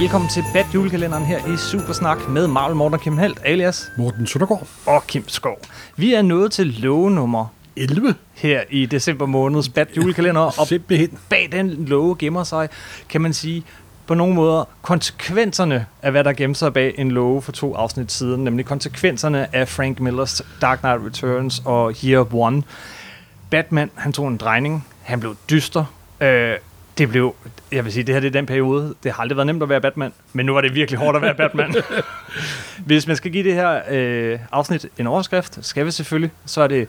Velkommen til Bad Julekalenderen her i Supersnak med Marvel Morten og Kim Helt, alias Morten Søndergaard. og Kim Skov. Vi er nået til love nummer 11. her i december måneds Bad Julekalender, og Simpelthen. bag den love gemmer sig, kan man sige, på nogle måder konsekvenserne af, hvad der gemmer sig bag en love for to afsnit siden, nemlig konsekvenserne af Frank Millers Dark Knight Returns og Year One. Batman, han tog en drejning, han blev dyster, øh, det blev, jeg vil sige, det her det er den periode, det har aldrig været nemt at være Batman, men nu var det virkelig hårdt at være Batman. Hvis man skal give det her øh, afsnit en overskrift, skal vi selvfølgelig, så er det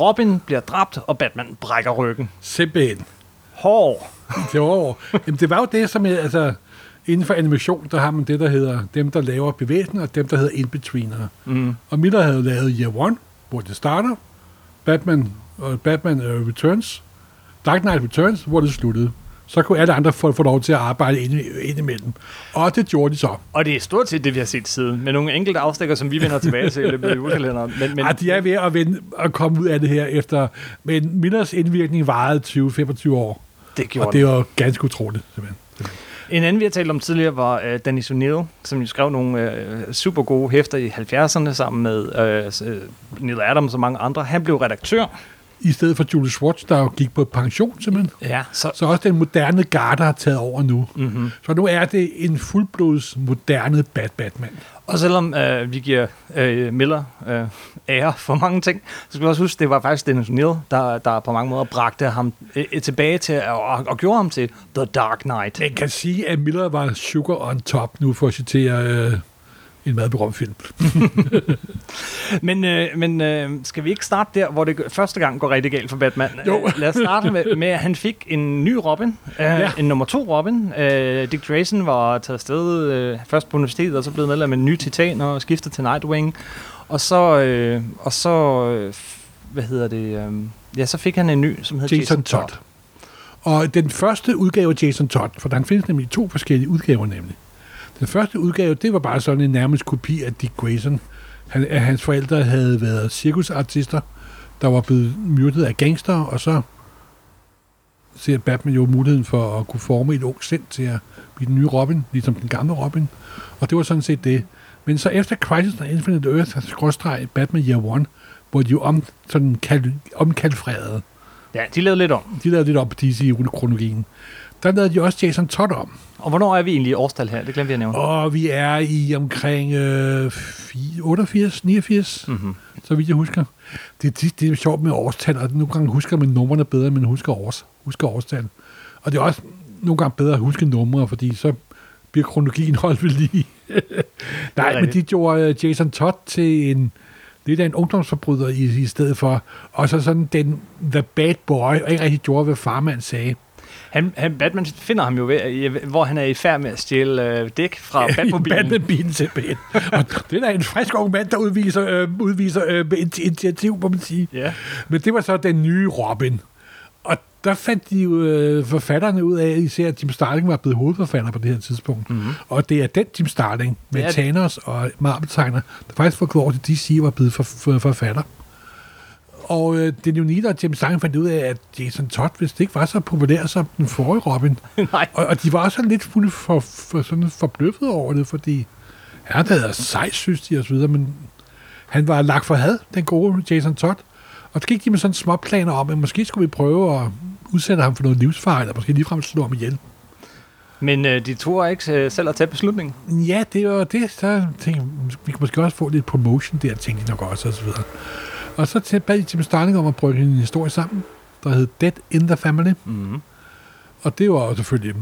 Robin bliver dræbt, og Batman brækker ryggen. Simpelthen. Det var, jamen, det var jo det, som er, altså, inden for animation, der har man det, der hedder dem, der laver bevægelsen, og dem, der hedder in-betweenere. Mm. Og Miller havde lavet Year One, hvor det starter, Batman, og Batman uh, Returns, Dark Knight Returns, hvor det sluttede. Så kunne alle andre få, få lov til at arbejde ind, ind imellem. Og det gjorde de så. Og det er stort set det, vi har set siden, med nogle enkelte afstikker, som vi vender tilbage til i løbet af julekalenderen. Men, men Men, Ej, de er ved at, vende, at komme ud af det her efter... Men Millers indvirkning varede 20-25 år. det gjorde Og det var ganske utroligt, simpelthen. simpelthen. En anden, vi har talt om tidligere, var uh, Dennis O'Neill, som jo skrev nogle uh, super gode hæfter i 70'erne sammen med uh, Neil Adams og mange andre. Han blev redaktør. I stedet for Julie Schwartz, der jo gik på pension, simpelthen. Ja, så, Så også den moderne garde har taget over nu. mm-hmm. Så nu er det en fuldblods moderne Bad Batman. Og selvom uh, vi giver uh, Miller uh, ære for mange ting, så skal vi også huske, det var faktisk Dennis O'Neill, der, der på mange måder bragte ham uh, tilbage til, og, og gjorde ham til The Dark Knight. Man kan sige, at Miller var sugar on top, nu for at citere øh, en meget berømt film. Men, øh, men øh, skal vi ikke starte der, hvor det første gang går rigtig galt for Batman? Jo. Øh, Lad os starte med, med, at han fik en ny Robin. Øh, Ja. En nummer to Robin. Øh, Dick Grayson var taget afsted øh, først på universitetet, og så blev medlem af en ny titan og skiftet til Nightwing. Og så, øh, og så øh, hvad hedder det, øh, ja, så fik han en ny, som hedder Jason Todd. Og den første udgave af Jason Todd, for der findes nemlig to forskellige udgaver nemlig. Den første udgave, det var bare sådan en nærmest kopi af Dick Grayson. Han, hans forældre havde været cirkusartister, der var blevet myrdet af gangster, og så ser Batman jo muligheden for at kunne forme et ung sind til at blive den nye Robin, ligesom den gamle Robin. Og det var sådan set det. Men så efter Crisis on Infinite Earth, skråstreg Batman Year One, hvor de jo om, sådan kal, omkalfrerede Ja, de lavede lidt om. de lavede lidt op på DC-kronologien. Der lavede de også Jason Todd om. Og hvornår er vi egentlig i årstal her? Det glemte vi at nævne. Og vi er i omkring øh, 4 88, 89, Mm-hmm. så vidt jeg husker. Det, det, det er sjovt med årstal, og nogle gange husker man numrene bedre, end man husker, års, husker årstal. Og det er også nogle gange bedre at huske numre, fordi så bliver kronologien holdt ved lige. Nej, men de gjorde øh, Jason Todd til en lidt af en ungdomsforbryder i, i stedet for, og så sådan den the bad boy, og ikke rigtig gjorde, hvad farmand sagde. Han, han, Batman finder ham jo, ved, hvor han er i færd med at stjæle øh, dæk fra Batmobilen. Batmobilen simpelthen. og det er da en frisk ung mand, der udviser, øh, udviser øh, initi- initiativ, må man sige. Ja. Men det var så den nye Robin. Og der fandt de jo øh, forfatterne ud af, især at Jim Starling var blevet hovedforfatter på det her tidspunkt. Mm-hmm. Og det er den Jim Starling med det. Thanos og Marvel-tegner, der faktisk gået over til DC var blevet for, for, forfatter. Og øh, det er jo lige, at Jim Starling fandt ud af, at Jason Todd, hvis det ikke var så populær som den forrige Robin, Nej. og, og de var også lidt fulde for, for sådan forbløffet over det, fordi han havde sej, synes de, og så videre, men han var lagt for had, den gode Jason Todd. Og så gik de med sådan små planer om, at måske skulle vi prøve at udsætte ham for noget livsfare, eller måske ligefrem slå ham ihjel. Men øh, de tog ikke øh, selv at tage beslutningen. Ja, det var det. Så tænkte jeg, vi kan måske også få lidt promotion der, tænkte de nok også, og så videre. Og så til bad Jim Starling om at brygge en historie sammen, der hed Dead in the Family. Mm-hmm. Og det var selvfølgelig,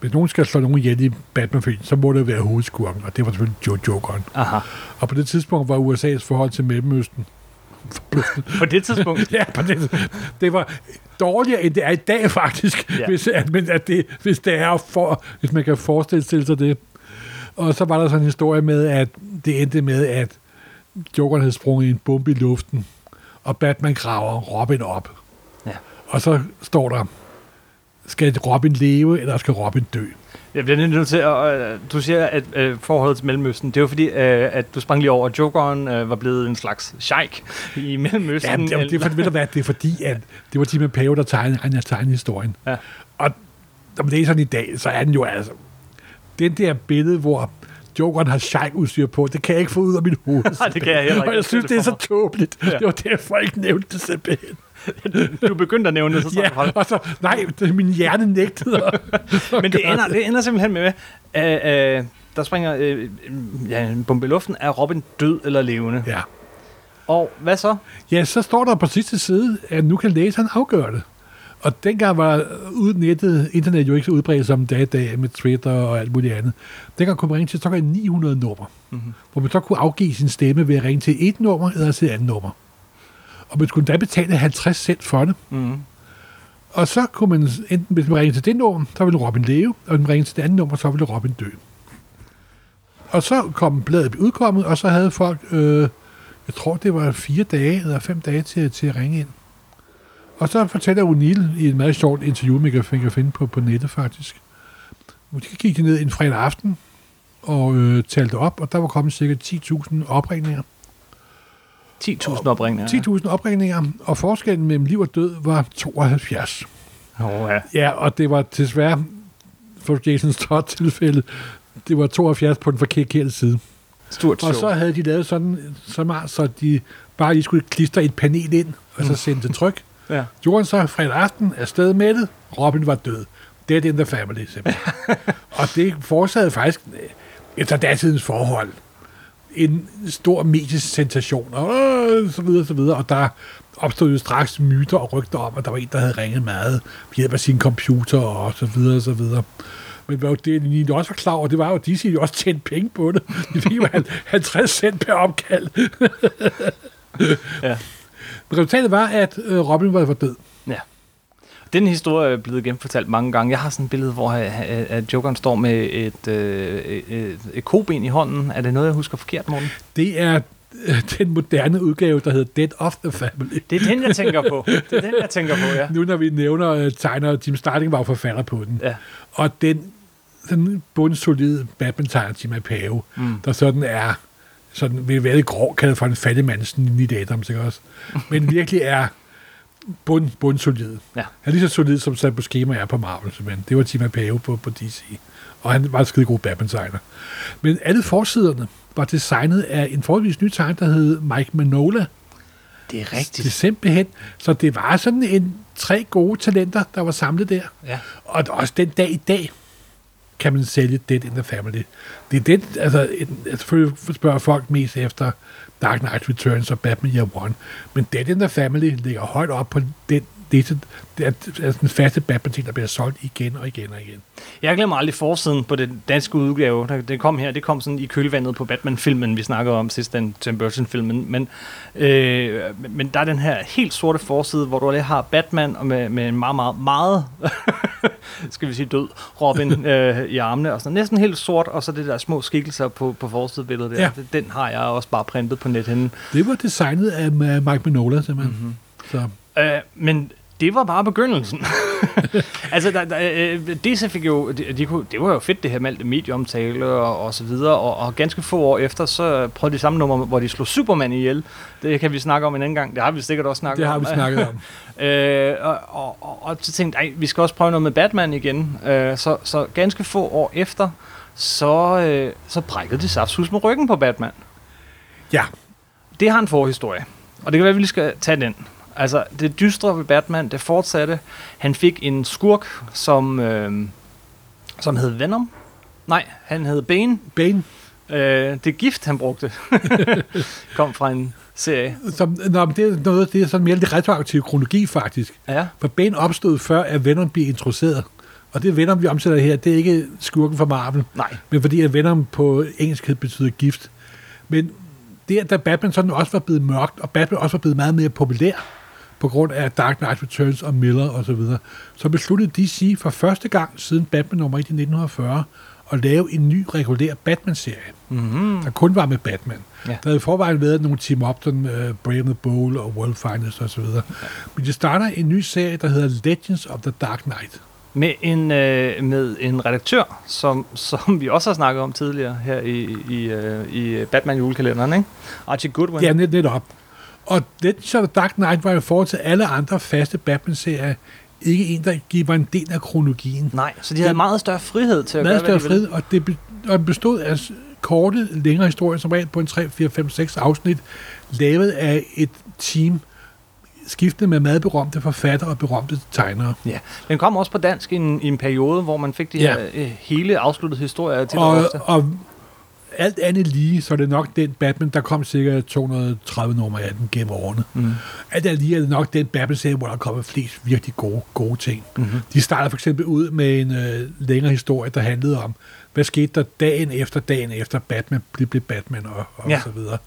hvis nogen skal slå nogen ihjel i batman så må det være hovedskurken, og det var selvfølgelig Joe Jokeren. Aha. Og på det tidspunkt var USA's forhold til Mellemøsten. På det tidspunkt. ja, på det, det var dårligere, end det er i dag faktisk, ja. hvis, at, men at det, hvis, det er for, hvis man kan forestille sig det. Og så var der sådan en historie med, at det endte med, at Jokeren havde sprunget en bombe i luften, og Batman graver Robin op. Ja. Og så står der, skal Robin leve, eller skal Robin dø? Jeg bliver nødt til at... Øh, du siger, at øh, forholdet til Mellemøsten, det er jo fordi, øh, at du sprang lige over, at Jokeren øh, var blevet en slags sheik i Mellemøsten. Ja, det, det, er ved du hvad, det er fordi, at det var Tim Pave, der tegnede, han tegnet historien. Ja. Og når man læser den i dag, så er den jo altså... den der billede, hvor Jokeren har shike-udstyr på, det kan jeg ikke få ud af mit hoved. Nej, det kan jeg heller ikke. Og jeg synes, det er så tåbeligt. Ja. Det var derfor, jeg ikke nævnte det simpelthen. Du begyndte at nævne det, så Ja, jeg, hold. og så, nej, det, min hjerne nægtede. at- at Men det ender, det ender simpelthen med, at øh, der springer øh, ja, en bombe i luften. Er Robin død eller levende? Ja. Og hvad så? ja, så står der på sidste side, at nu kan læseren afgøre det. Og dengang var uden nettet, internet jo ikke så udbredt som dag i dag med Twitter og alt muligt andet. Dengang kunne man ringe til såkaldt 900 nummer, mm-hmm. hvor man så kunne afgive sin stemme ved at ringe til et nummer eller til et andet nummer. Og man skulle da betale 50 cent for det. Mm. Og så kunne man, enten hvis man ringede til det nummer, så ville Robin leve, og hvis man ringede til det andet nummer, så ville Robin dø. Og så kom bladet udkommet, og så havde folk, øh, jeg tror det var fire dage eller fem dage til, til at ringe ind. Og så fortæller O'Neill i et meget sjovt interview, man kan, finde på, på nettet faktisk. Måske gik de ned en fredag aften og øh, talte op, og der var kommet cirka 10.000 opringninger. 10.000 opringninger. 10.000 opringninger, og forskellen mellem liv og død var 72. Åh, ja. Ja, og det var desværre for Jason Todd tilfælde, det var 72 på den forkerte side. Stort Og så havde de lavet sådan så meget, så de bare lige skulle klistre et panel ind, og så sende det tryk. Ja. Gjorde han så fredag aften, afsted med det, Robin var død. Dead in the family, simpelthen. og det fortsatte faktisk øh, efter datidens forhold en stor medisk sensation, og øh, så videre, så videre. Og der opstod jo straks myter og rygter om, at der var en, der havde ringet meget ved hjælp af sin computer, og så videre, så videre. Men hvad det, de også var klar over, det var jo, at de siger jo også tjent penge på det. De fik jo 50 cent per opkald. Ja. Men resultatet var, at øh, Robin var død. Ja. Den historie er blevet genfortalt mange gange. Jeg har sådan et billede, hvor øh, at Jokeren står med et, øh, et, et koben i hånden. Er det noget, jeg husker forkert, Morten? Det er øh, den moderne udgave, der hedder Dead of the Family. Det er den, jeg tænker på. Det er den, jeg tænker på, ja. Nu når vi nævner øh, tegner, Jim Starling var jo forfatter på den. Ja. Og den, den bundsolide Batman-tegner, Jim Apao, mm. der sådan er, sådan vil være lidt grov, kaldet for en fattigmandsen Nick Adams, ikke også? Men virkelig er bund, bundsolid. Ja. Han er lige så solid, som Sam Buscema er på Marvel, men det var Jim Apao på, på DC. Og han var en skide god Batman-tegner. Men alle forsiderne var designet af en forholdsvis ny tegner, der hed Mike Manola. Det er Det er rigtigt. simpelthen, så det var sådan en tre gode talenter, der var samlet der. Ja. Og også den dag i dag kan man sælge Dead in the Family. Det er det, altså, en, selvfølgelig altså, spørger folk mest efter Dark Knight Returns og Batman Year One, men Dead in the Family ligger højt op på den, det, det er altså den faste Batman-ting, der bliver solgt igen og igen og igen. Jeg glemmer aldrig forsiden på den danske udgave. Der- Det kom her, det kom sådan i kølvandet på Batman-filmen, vi snakkede om sidst, den Tim Burton-filmen. Men, øh, men der er den her helt sorte forside, hvor du lige har Batman og med, med en meget, meget, meget, skal vi sige død, Robin øh, i armene. Og sådan næsten helt sort, og så det der små skikkelser på, på forsidebilledet der. Ja. Den har jeg også bare printet på net Det var designet af Mike Manola, simpelthen. Mm-hmm. Så Øh, men det var bare begyndelsen. altså, der, der, øh, DC fik jo, de, de kunne, det var jo fedt det her med alt det medieomtale og, og så videre, og, og ganske få år efter, så prøvede de samme nummer, hvor de slog Superman ihjel. Det kan vi snakke om en anden gang. Det har vi sikkert også snakket det om. har vi snakket om. Øh, og, og, og, og så tænkte jeg, vi skal også prøve noget med Batman igen. Øh, så, så ganske få år efter, så, øh, så brækkede de saftshus med ryggen på Batman. Ja, Det har en forhistorie, og det kan være, at vi lige skal tage den. Altså, det dystre ved Batman, det fortsatte. Han fik en skurk, som, øh, som hed Venom. Nej, han hed Bane. Bane, Øh, det gift, han brugte, kom fra en serie. som, nå, men det er noget, det er sådan mere lidt retroaktiv kronologi, faktisk. Ja, For Bane opstod før, at Venom blev introduceret. Og det Venom, vi omsætter her, det er ikke skurken fra Marvel, nej. men fordi at Venom på engelsk betyder gift. Men det, at da Batman sådan også var blevet mørkt, og Batman også var blevet meget mere populær, på grund af Dark Knight Returns og Miller osv., så, videre, så besluttede DC for første gang siden Batman nummer 1 i 1940 at lave en ny regulær Batman-serie, Mm-hmm. der kun var med Batman. Ja. Der havde i forvejen været nogle team up, sådan uh, Brave and the Bold og World Finest og så videre. Men de starter en ny serie, der hedder Legends of the Dark Knight. Med en, øh, med en redaktør, som, som vi også har snakket om tidligere her i, i, øh, i Batman julekalenderen, ikke? Archie Goodwin. Ja, net, netop. Og Legends of the Dark Knight var jo forhold til alle andre faste Batman-serier ikke en, der giver en del af kronologien. Nej, så de havde Den- meget større frihed til at Meget gøre, større fred, og det be- og bestod af korte, længere historier, som regel på en 3, 4, 5, 6 afsnit, lavet af et team, skiftende med meget berømte forfattere og berømte tegnere. Ja, den kom også på dansk i en, i en periode, hvor man fik de Ja. her øh, hele afsluttede historier til Og, og alt andet lige, så er det nok den Batman, der kom sikkert 230 nummer af den gennem årene. Mm. Alt andet lige er det nok den Batman-serie, hvor der kommer flest virkelig gode, gode ting. Mm-hmm. De starter for eksempel ud med en øh, længere historie, der handlede om, hvad skete der dagen efter dagen efter Batman blev, blev Batman og, og Ja. så videre.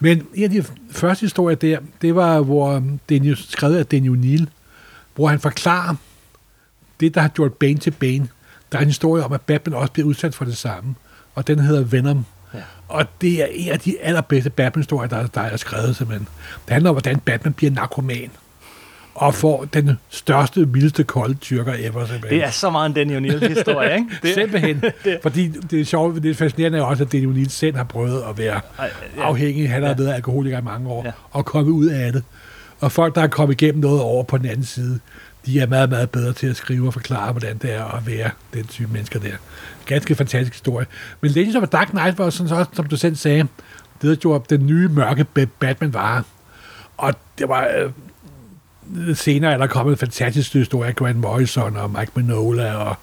Men en af de første historier der, det var, hvor um, er jo skrevet af Daniel Neal, hvor han forklarer det, der har gjort Bane til Bane. Der er en historie om, at Batman også bliver udsat for det samme, og den hedder Venom. Ja. Og det er en af de allerbedste Batman-historier, der, der er skrevet simpelthen. Det handler om, hvordan Batman bliver narkoman og får den største, vildeste kolde tyrker ever simpelthen. Det er så meget en Danny O'Neill-historie, ikke? det, simpelthen. Fordi det er sjovt, det er fascinerende er også, at Daniel O'Neill selv har prøvet at være Ej, ja. afhængig. Han har Ja. været alkoholiker i mange år ja. og kommet ud af det. Og folk, der er kommet igennem noget over på den anden side, de er meget, meget bedre til at skrive og forklare, hvordan det er at være den type mennesker der. Ganske fantastisk historie. Men Legends of the Dark Knight var sådan så også, som du selv sagde, det der gjorde den nye mørke Batman var. Og det var... Øh, senere er der kommet en fantastisk historie af Grant Morrison og Mike Minola og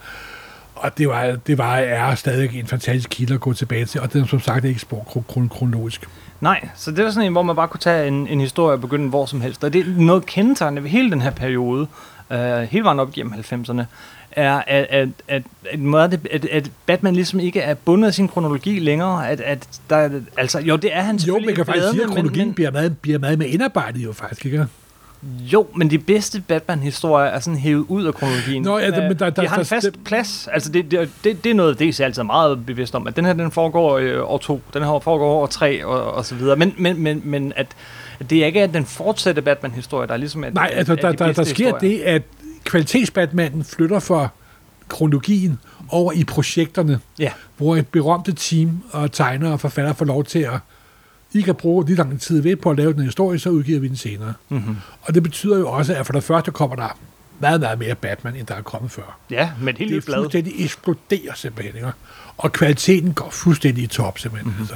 og det var, det var er stadig en fantastisk kilde at gå tilbage til, og den er som sagt ikke spor kron- kron- kronologisk. Nej, så det var sådan en, hvor man bare kunne tage en, en historie og begynde hvor som helst. Og det er noget kendetegnende ved hele den her periode, øh, hele vejen op igennem 90'erne, er, at, at, at, at, at, at Batman ligesom ikke er bundet af sin kronologi længere. At, at der, altså, jo, det er han Jo, selvfølgelig man kan faktisk sige, at kronologien men, bliver, meget, bliver meget med indarbejdet jo faktisk, ikke? Jo, men de bedste Batman-historier er sådan hævet ud af kronologien. Nå, ja, Øh, men der- der- de har en der- fast det- plads. Altså, det, det, det, det er noget, det er altid meget bevidst om, at den her, den foregår i år to, den her foregår år tre, og, og så videre. Men, men, men, men at, at det er ikke at den fortsatte Batman-historie, der er ligesom... At, Nej, altså, at der, de der, der sker historier. det, at kvalitetsbatmanden flytter fra kronologien over i projekterne, Ja, hvor et berømte team og tegnere og forfattere får lov til at I kan bruge lige lang tid ved på at lave den historie, så udgiver vi den senere. mm-hmm. Og det betyder jo også, at for det første kommer der meget, meget mere Batman, end der er kommet før. ja et helt det er blad. fuldstændig eksploderer simpelthen, ikke? Og kvaliteten går fuldstændig i top, simpelthen. Mhm. Mm-hmm. Altså.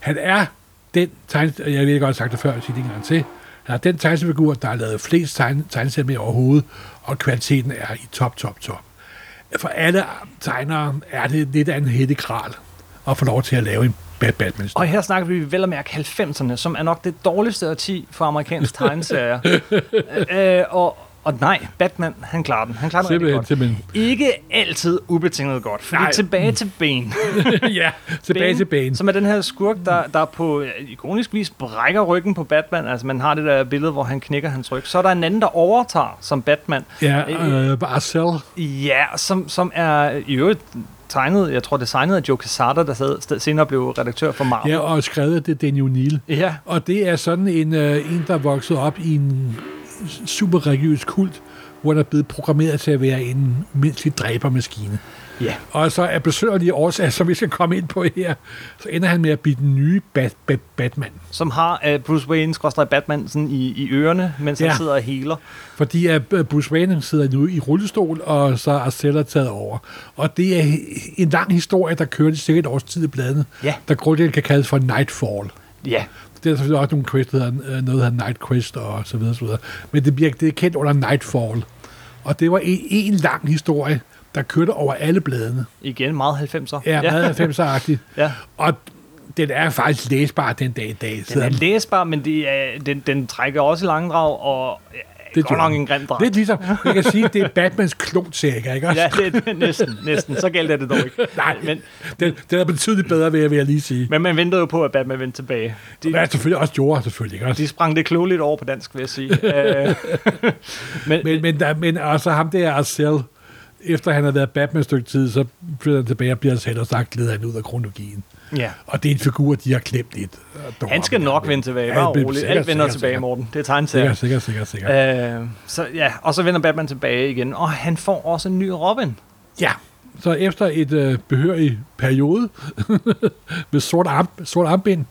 Han er den tegne, jeg ved ikke, godt sagt det før, jeg siger det en gang til, han er den tegneseriefigur, der har lavet flest tegne, tegneserier med overhovedet, og kvaliteten er i top, top, top. For alle tegnere er det lidt af en hættekral at få lov til at lave en Bad Batman. Og her snakker vi vel at mærke 90'erne, som er nok det dårligste årti for amerikansk tegneserier. øh, og, og nej, Batman, han klarer den. Han klarer den rigtig Simpelthen, godt. simpelthen. Ikke altid ubetinget godt. Fordi Nej. tilbage til Bane. ja, tilbage til Bane. Som er den her skurk, der, der på øh, ikonisk vis brækker ryggen på Batman. Altså man har det der billede, hvor han knækker hans ryg. Så er der en anden, der overtager som Batman. Ja, øh, Marcel. Ja, som, som er i øvrigt tegnet, jeg tror designet af Joe Quesada, der sad, senere blev redaktør for Marvel. Ja, og skrevet det Daniel Neal. ja. Og det er sådan en, øh, en der er vokset op i en super religiøs kult, hvor der er blevet programmeret til at være en umenneskelig dræbermaskine. Ja. Og så er besøgerlige årsager, som vi skal komme ind på her, så ender han med at blive den nye Bat- Bat- Batman. som har uh, Bruce Wayne skråstrej Batman sådan i, i ørerne, mens ja. Han sidder og healer. Fordi at øh, Bruce Wayne sidder nu i rullestol, og så er Stella taget over. Og det er en lang historie, der kører i sikkert års tid i bladene, Ja. der grundlæggende kan kaldes for Nightfall. Ja, Det er selvfølgelig også nogle quest, der hedder, øh, noget, der Night Quest og så videre, så videre. Men det, bliver, det er kendt under Nightfall. Og det var en, en lang historie, der kørte over alle bladene. igen meget 90'er. Ja, meget 90'er-agtigt. ja. Og den er faktisk læsbar den dag i dag. Den er læsbar, men det er, den, den trækker også i langdrag, og ja, Det godt gør nok en grim drag. Lidt ligesom, jeg kan sige, det er Batmans klonsaga, ikke også? Ja, det er næsten, næsten. Så galt er det dog ikke. Nej, Men, den, den er betydeligt bedre, vil jeg, vil jeg lige sige. men man ventede jo på, at Batman vendte tilbage. De, Det er selvfølgelig også gjorde, selvfølgelig. Ikke også? de sprang det klogeligt over på dansk, vil jeg sige. Øh, men, Men, men, der, men også ham der Arcel, efter han har været Batman et stykke tid, så flytter han tilbage og bliver selv og sagt, leder han ud af kronologien. ja. Og det er en figur, de har klemt lidt. øh, Han skal nok vende tilbage, bare roligt. sikkert, Alt vender sikkert, tilbage, sikkert. Morten. Det er tegneserier. Sikkert, sikkert, sikkert, sikkert. Øh, så ja, og så vender Batman tilbage igen, og han får også en ny Robin. Ja, så efter et øh, behørig periode med sort, arm, sort armbind,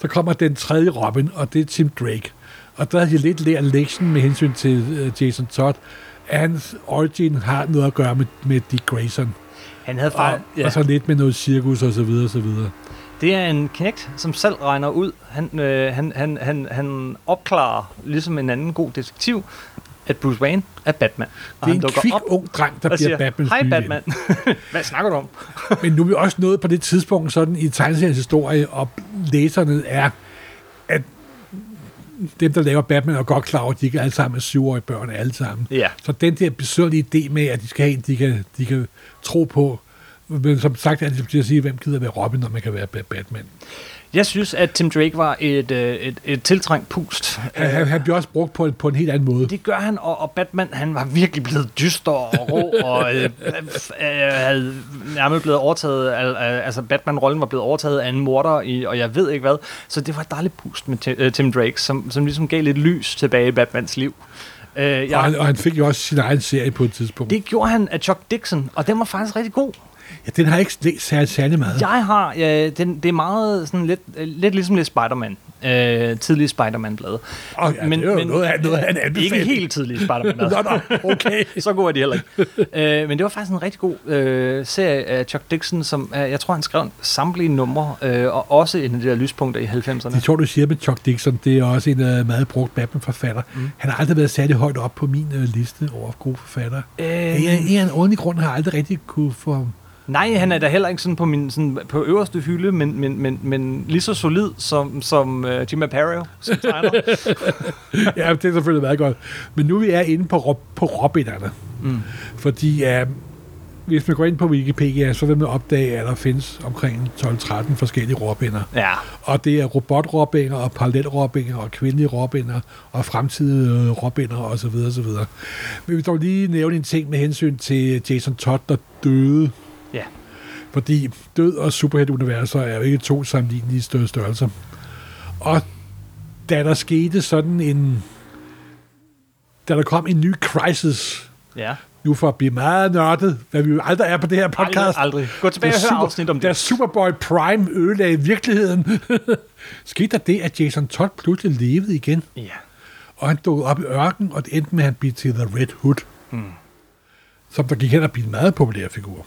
så kommer den tredje Robin, og det er Tim Drake. Og der har de lidt lært lektionen med hensyn til øh, Jason Todd, hans origin har noget at gøre med, med Dick Grayson. Han havde Og, far, ja. og så lidt med noget cirkus og så videre og så videre. Det er en knægt, som selv regner ud. Han, øh, han, han, han, han opklarer, ligesom en anden god detektiv, at Bruce Wayne er Batman. Og Det er en kvik op ung dreng, der og bliver siger, Batmans Hej nye ven." Batman. Hvad snakker du om? Men nu er vi også nået på det tidspunkt sådan i tegneseriens historie, og læserne er, at dem, der laver Batman, er godt klar over, at de ikke alle sammen er syvårige børn alle sammen. Ja. Så den der besønderlige idé med, at de skal have en, de kan, de kan tro på, men som sagt, er det til at sige, hvem gider være Robin, når man kan være Ba- Batman. Jeg synes, at Tim Drake var et, øh, et, et tiltrængt pust. Han, han, bliver også brugt på en, på en helt anden måde. Det gør han, og, og Batman, han var virkelig blevet dyster og rå, og øh, øh, havde nærmest blevet overtaget, al, al, altså Batman-rollen var blevet overtaget af en morder, i, og jeg ved ikke hvad. Så det var et dejligt pust med Ti- øh, Tim Drake, som, som ligesom gav lidt lys tilbage i Batmans liv. Øh, Og, jeg, han, og han fik jo også sin egen serie på et tidspunkt. det gjorde han af Chuck Dixon, og den var faktisk rigtig god. Ja, den har jeg ikke læst særlig, særlig meget. Jeg har, ja, den, det er meget sådan lidt, øh, lidt ligesom lidt Spider-Man. Øh, tidlige Spider-Man-blade. Og ja, men, det er jo noget, af, noget af en Ikke anbefaling. helt tidlige Spider-Man-blade. Nå, nå, okay. så god er de heller ikke. øh, men det var faktisk en rigtig god øh, serie af Chuck Dixon, som øh, jeg tror, han skrev samtlige numre, øh, og også en af de der lyspunkter i 90'erne. Det tror du siger med Chuck Dixon, det er også en uh, meget brugt Batman-forfatter. Mm. Han har aldrig været særlig højt op på min uh, liste over gode forfattere. Øh, Øh, en, en, en ordentlig grund har jeg aldrig rigtig kunne få... nej, han er da heller ikke sådan på min sådan på øverste hylde, men, men, men, men lige så solid som, som uh, Jim Aparo, som tegner. ja, det er selvfølgelig meget godt. Men nu vi er inde på, Rob, på Robinerne. mm. Fordi uh, hvis man går ind på Wikipedia, så vil man opdage, at der findes omkring 12-13 forskellige Robiner. Ja, Og det er robot-robiner, og parallel-robiner, og kvindelige robiner, og fremtidige øh, robiner, og så videre, så videre. Men vi vil dog lige nævne en ting med hensyn til Jason Todd, der døde. Ja. Fordi død og superhelt-universer er jo ikke to sammenlignelige større størrelser. Og da der skete sådan en... Da der kom en ny crisis, ja. nu for at blive meget nørdet, hvad vi jo aldrig er på det her podcast, Aldrig, aldrig. Gå tilbage og da hør afsnit om Da det. Superboy Prime ødelagde virkeligheden, skete der det, at Jason Todd pludselig levede igen, Ja. og han dukkede op i ørken, og det endte med, at han blev til The Red Hood, Mm. som der gik hen og blev en meget populær figur.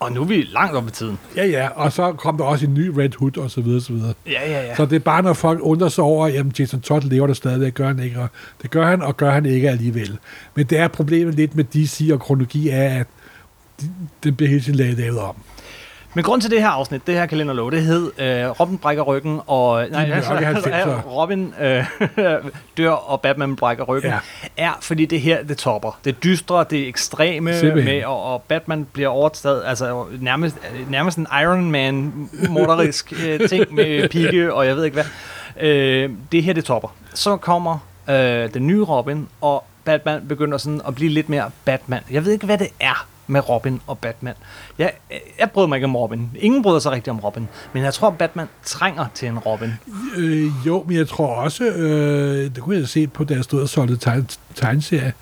Og nu er vi langt op i tiden. Ja, ja, og så kom der også en ny Red Hood, og så videre, så videre. Ja, ja, ja. Så det er bare, når folk undrer sig over, jamen Jason Todd lever der stadigvæk, gør han ikke, og det gør han, og gør han ikke alligevel. Men det er problemet lidt med DC og kronologi, er, at de- den bliver hele tiden lavet om. Men grund til det her afsnit, det her kalenderlov, det hed øh, Robin brækker ryggen, og nej, altså, 90'er. ja, Robin øh, dør, og Batman brækker ryggen, Ja. er fordi det her, det topper. Det dystre, det ekstreme Simpelthen. med, og, og Batman bliver overtaget, altså nærmest, nærmest en Iron Man morderisk øh, ting med pigge, og jeg ved ikke hvad. Øh, det her, det topper. Så kommer øh, den nye Robin, og Batman begynder sådan at blive lidt mere Batman. Jeg ved ikke, hvad det er med Robin og Batman. Jeg, jeg bryder mig ikke om Robin. Ingen bryder sig rigtig om Robin. Men jeg tror, Batman trænger til en Robin. Øh, jo, men jeg tror også, øh, det kunne jeg se på, da jeg stod og solgte tegn, tegneserie,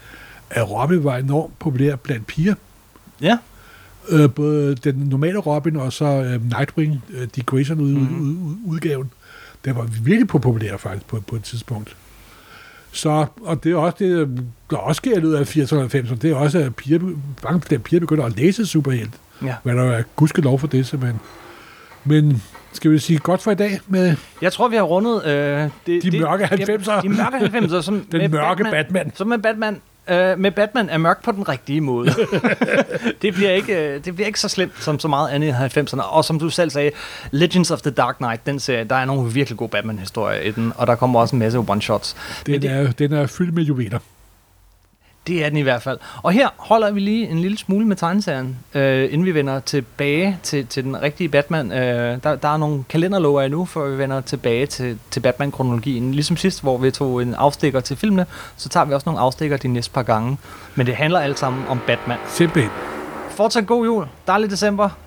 at Robin var enormt populær blandt piger. Ja. Øh, både den normale Robin og så øh, Nightwing, øh, Dick Grayson ud, mm. ud, ud, udgaven. Den var virkelig populær faktisk på, på et tidspunkt. Så, og det er også det, der også sker ud af 80'erne og 90'erne, det er også, at piger, mange af piger begynder at læse superhelt. ja. Hvad der er gudskelov for det, simpelthen. Men skal vi sige godt for i dag med Jeg tror, vi har rundet... Øh, det, De mørke ja, 90'er. De mørke 90'er. Som den mørke Batman. Batman. Så med Batman, øh, med Batman er mørk på den rigtige måde. det, bliver ikke, øh, det bliver ikke så slemt som så meget andet i 90'erne. Og som du selv sagde, Legends of the Dark Knight, den serie, der er nogle virkelig gode Batman-historier i den, og der kommer også en masse one-shots. Den, det- er, den er fyldt med juveler. Det er den i hvert fald. Og her holder vi lige en lille smule med tegneserien, øh, inden vi vender tilbage til, til den rigtige Batman. Øh, der, der er nogle kalenderlover endnu, før vi vender tilbage til, til Batman-kronologien. Ligesom sidst, hvor vi tog en afstikker til filmene, så tager vi også nogle afstikker de næste par gange. Men det handler alt sammen om Batman. Simpelthen. Fortsat god jul, dejlig december.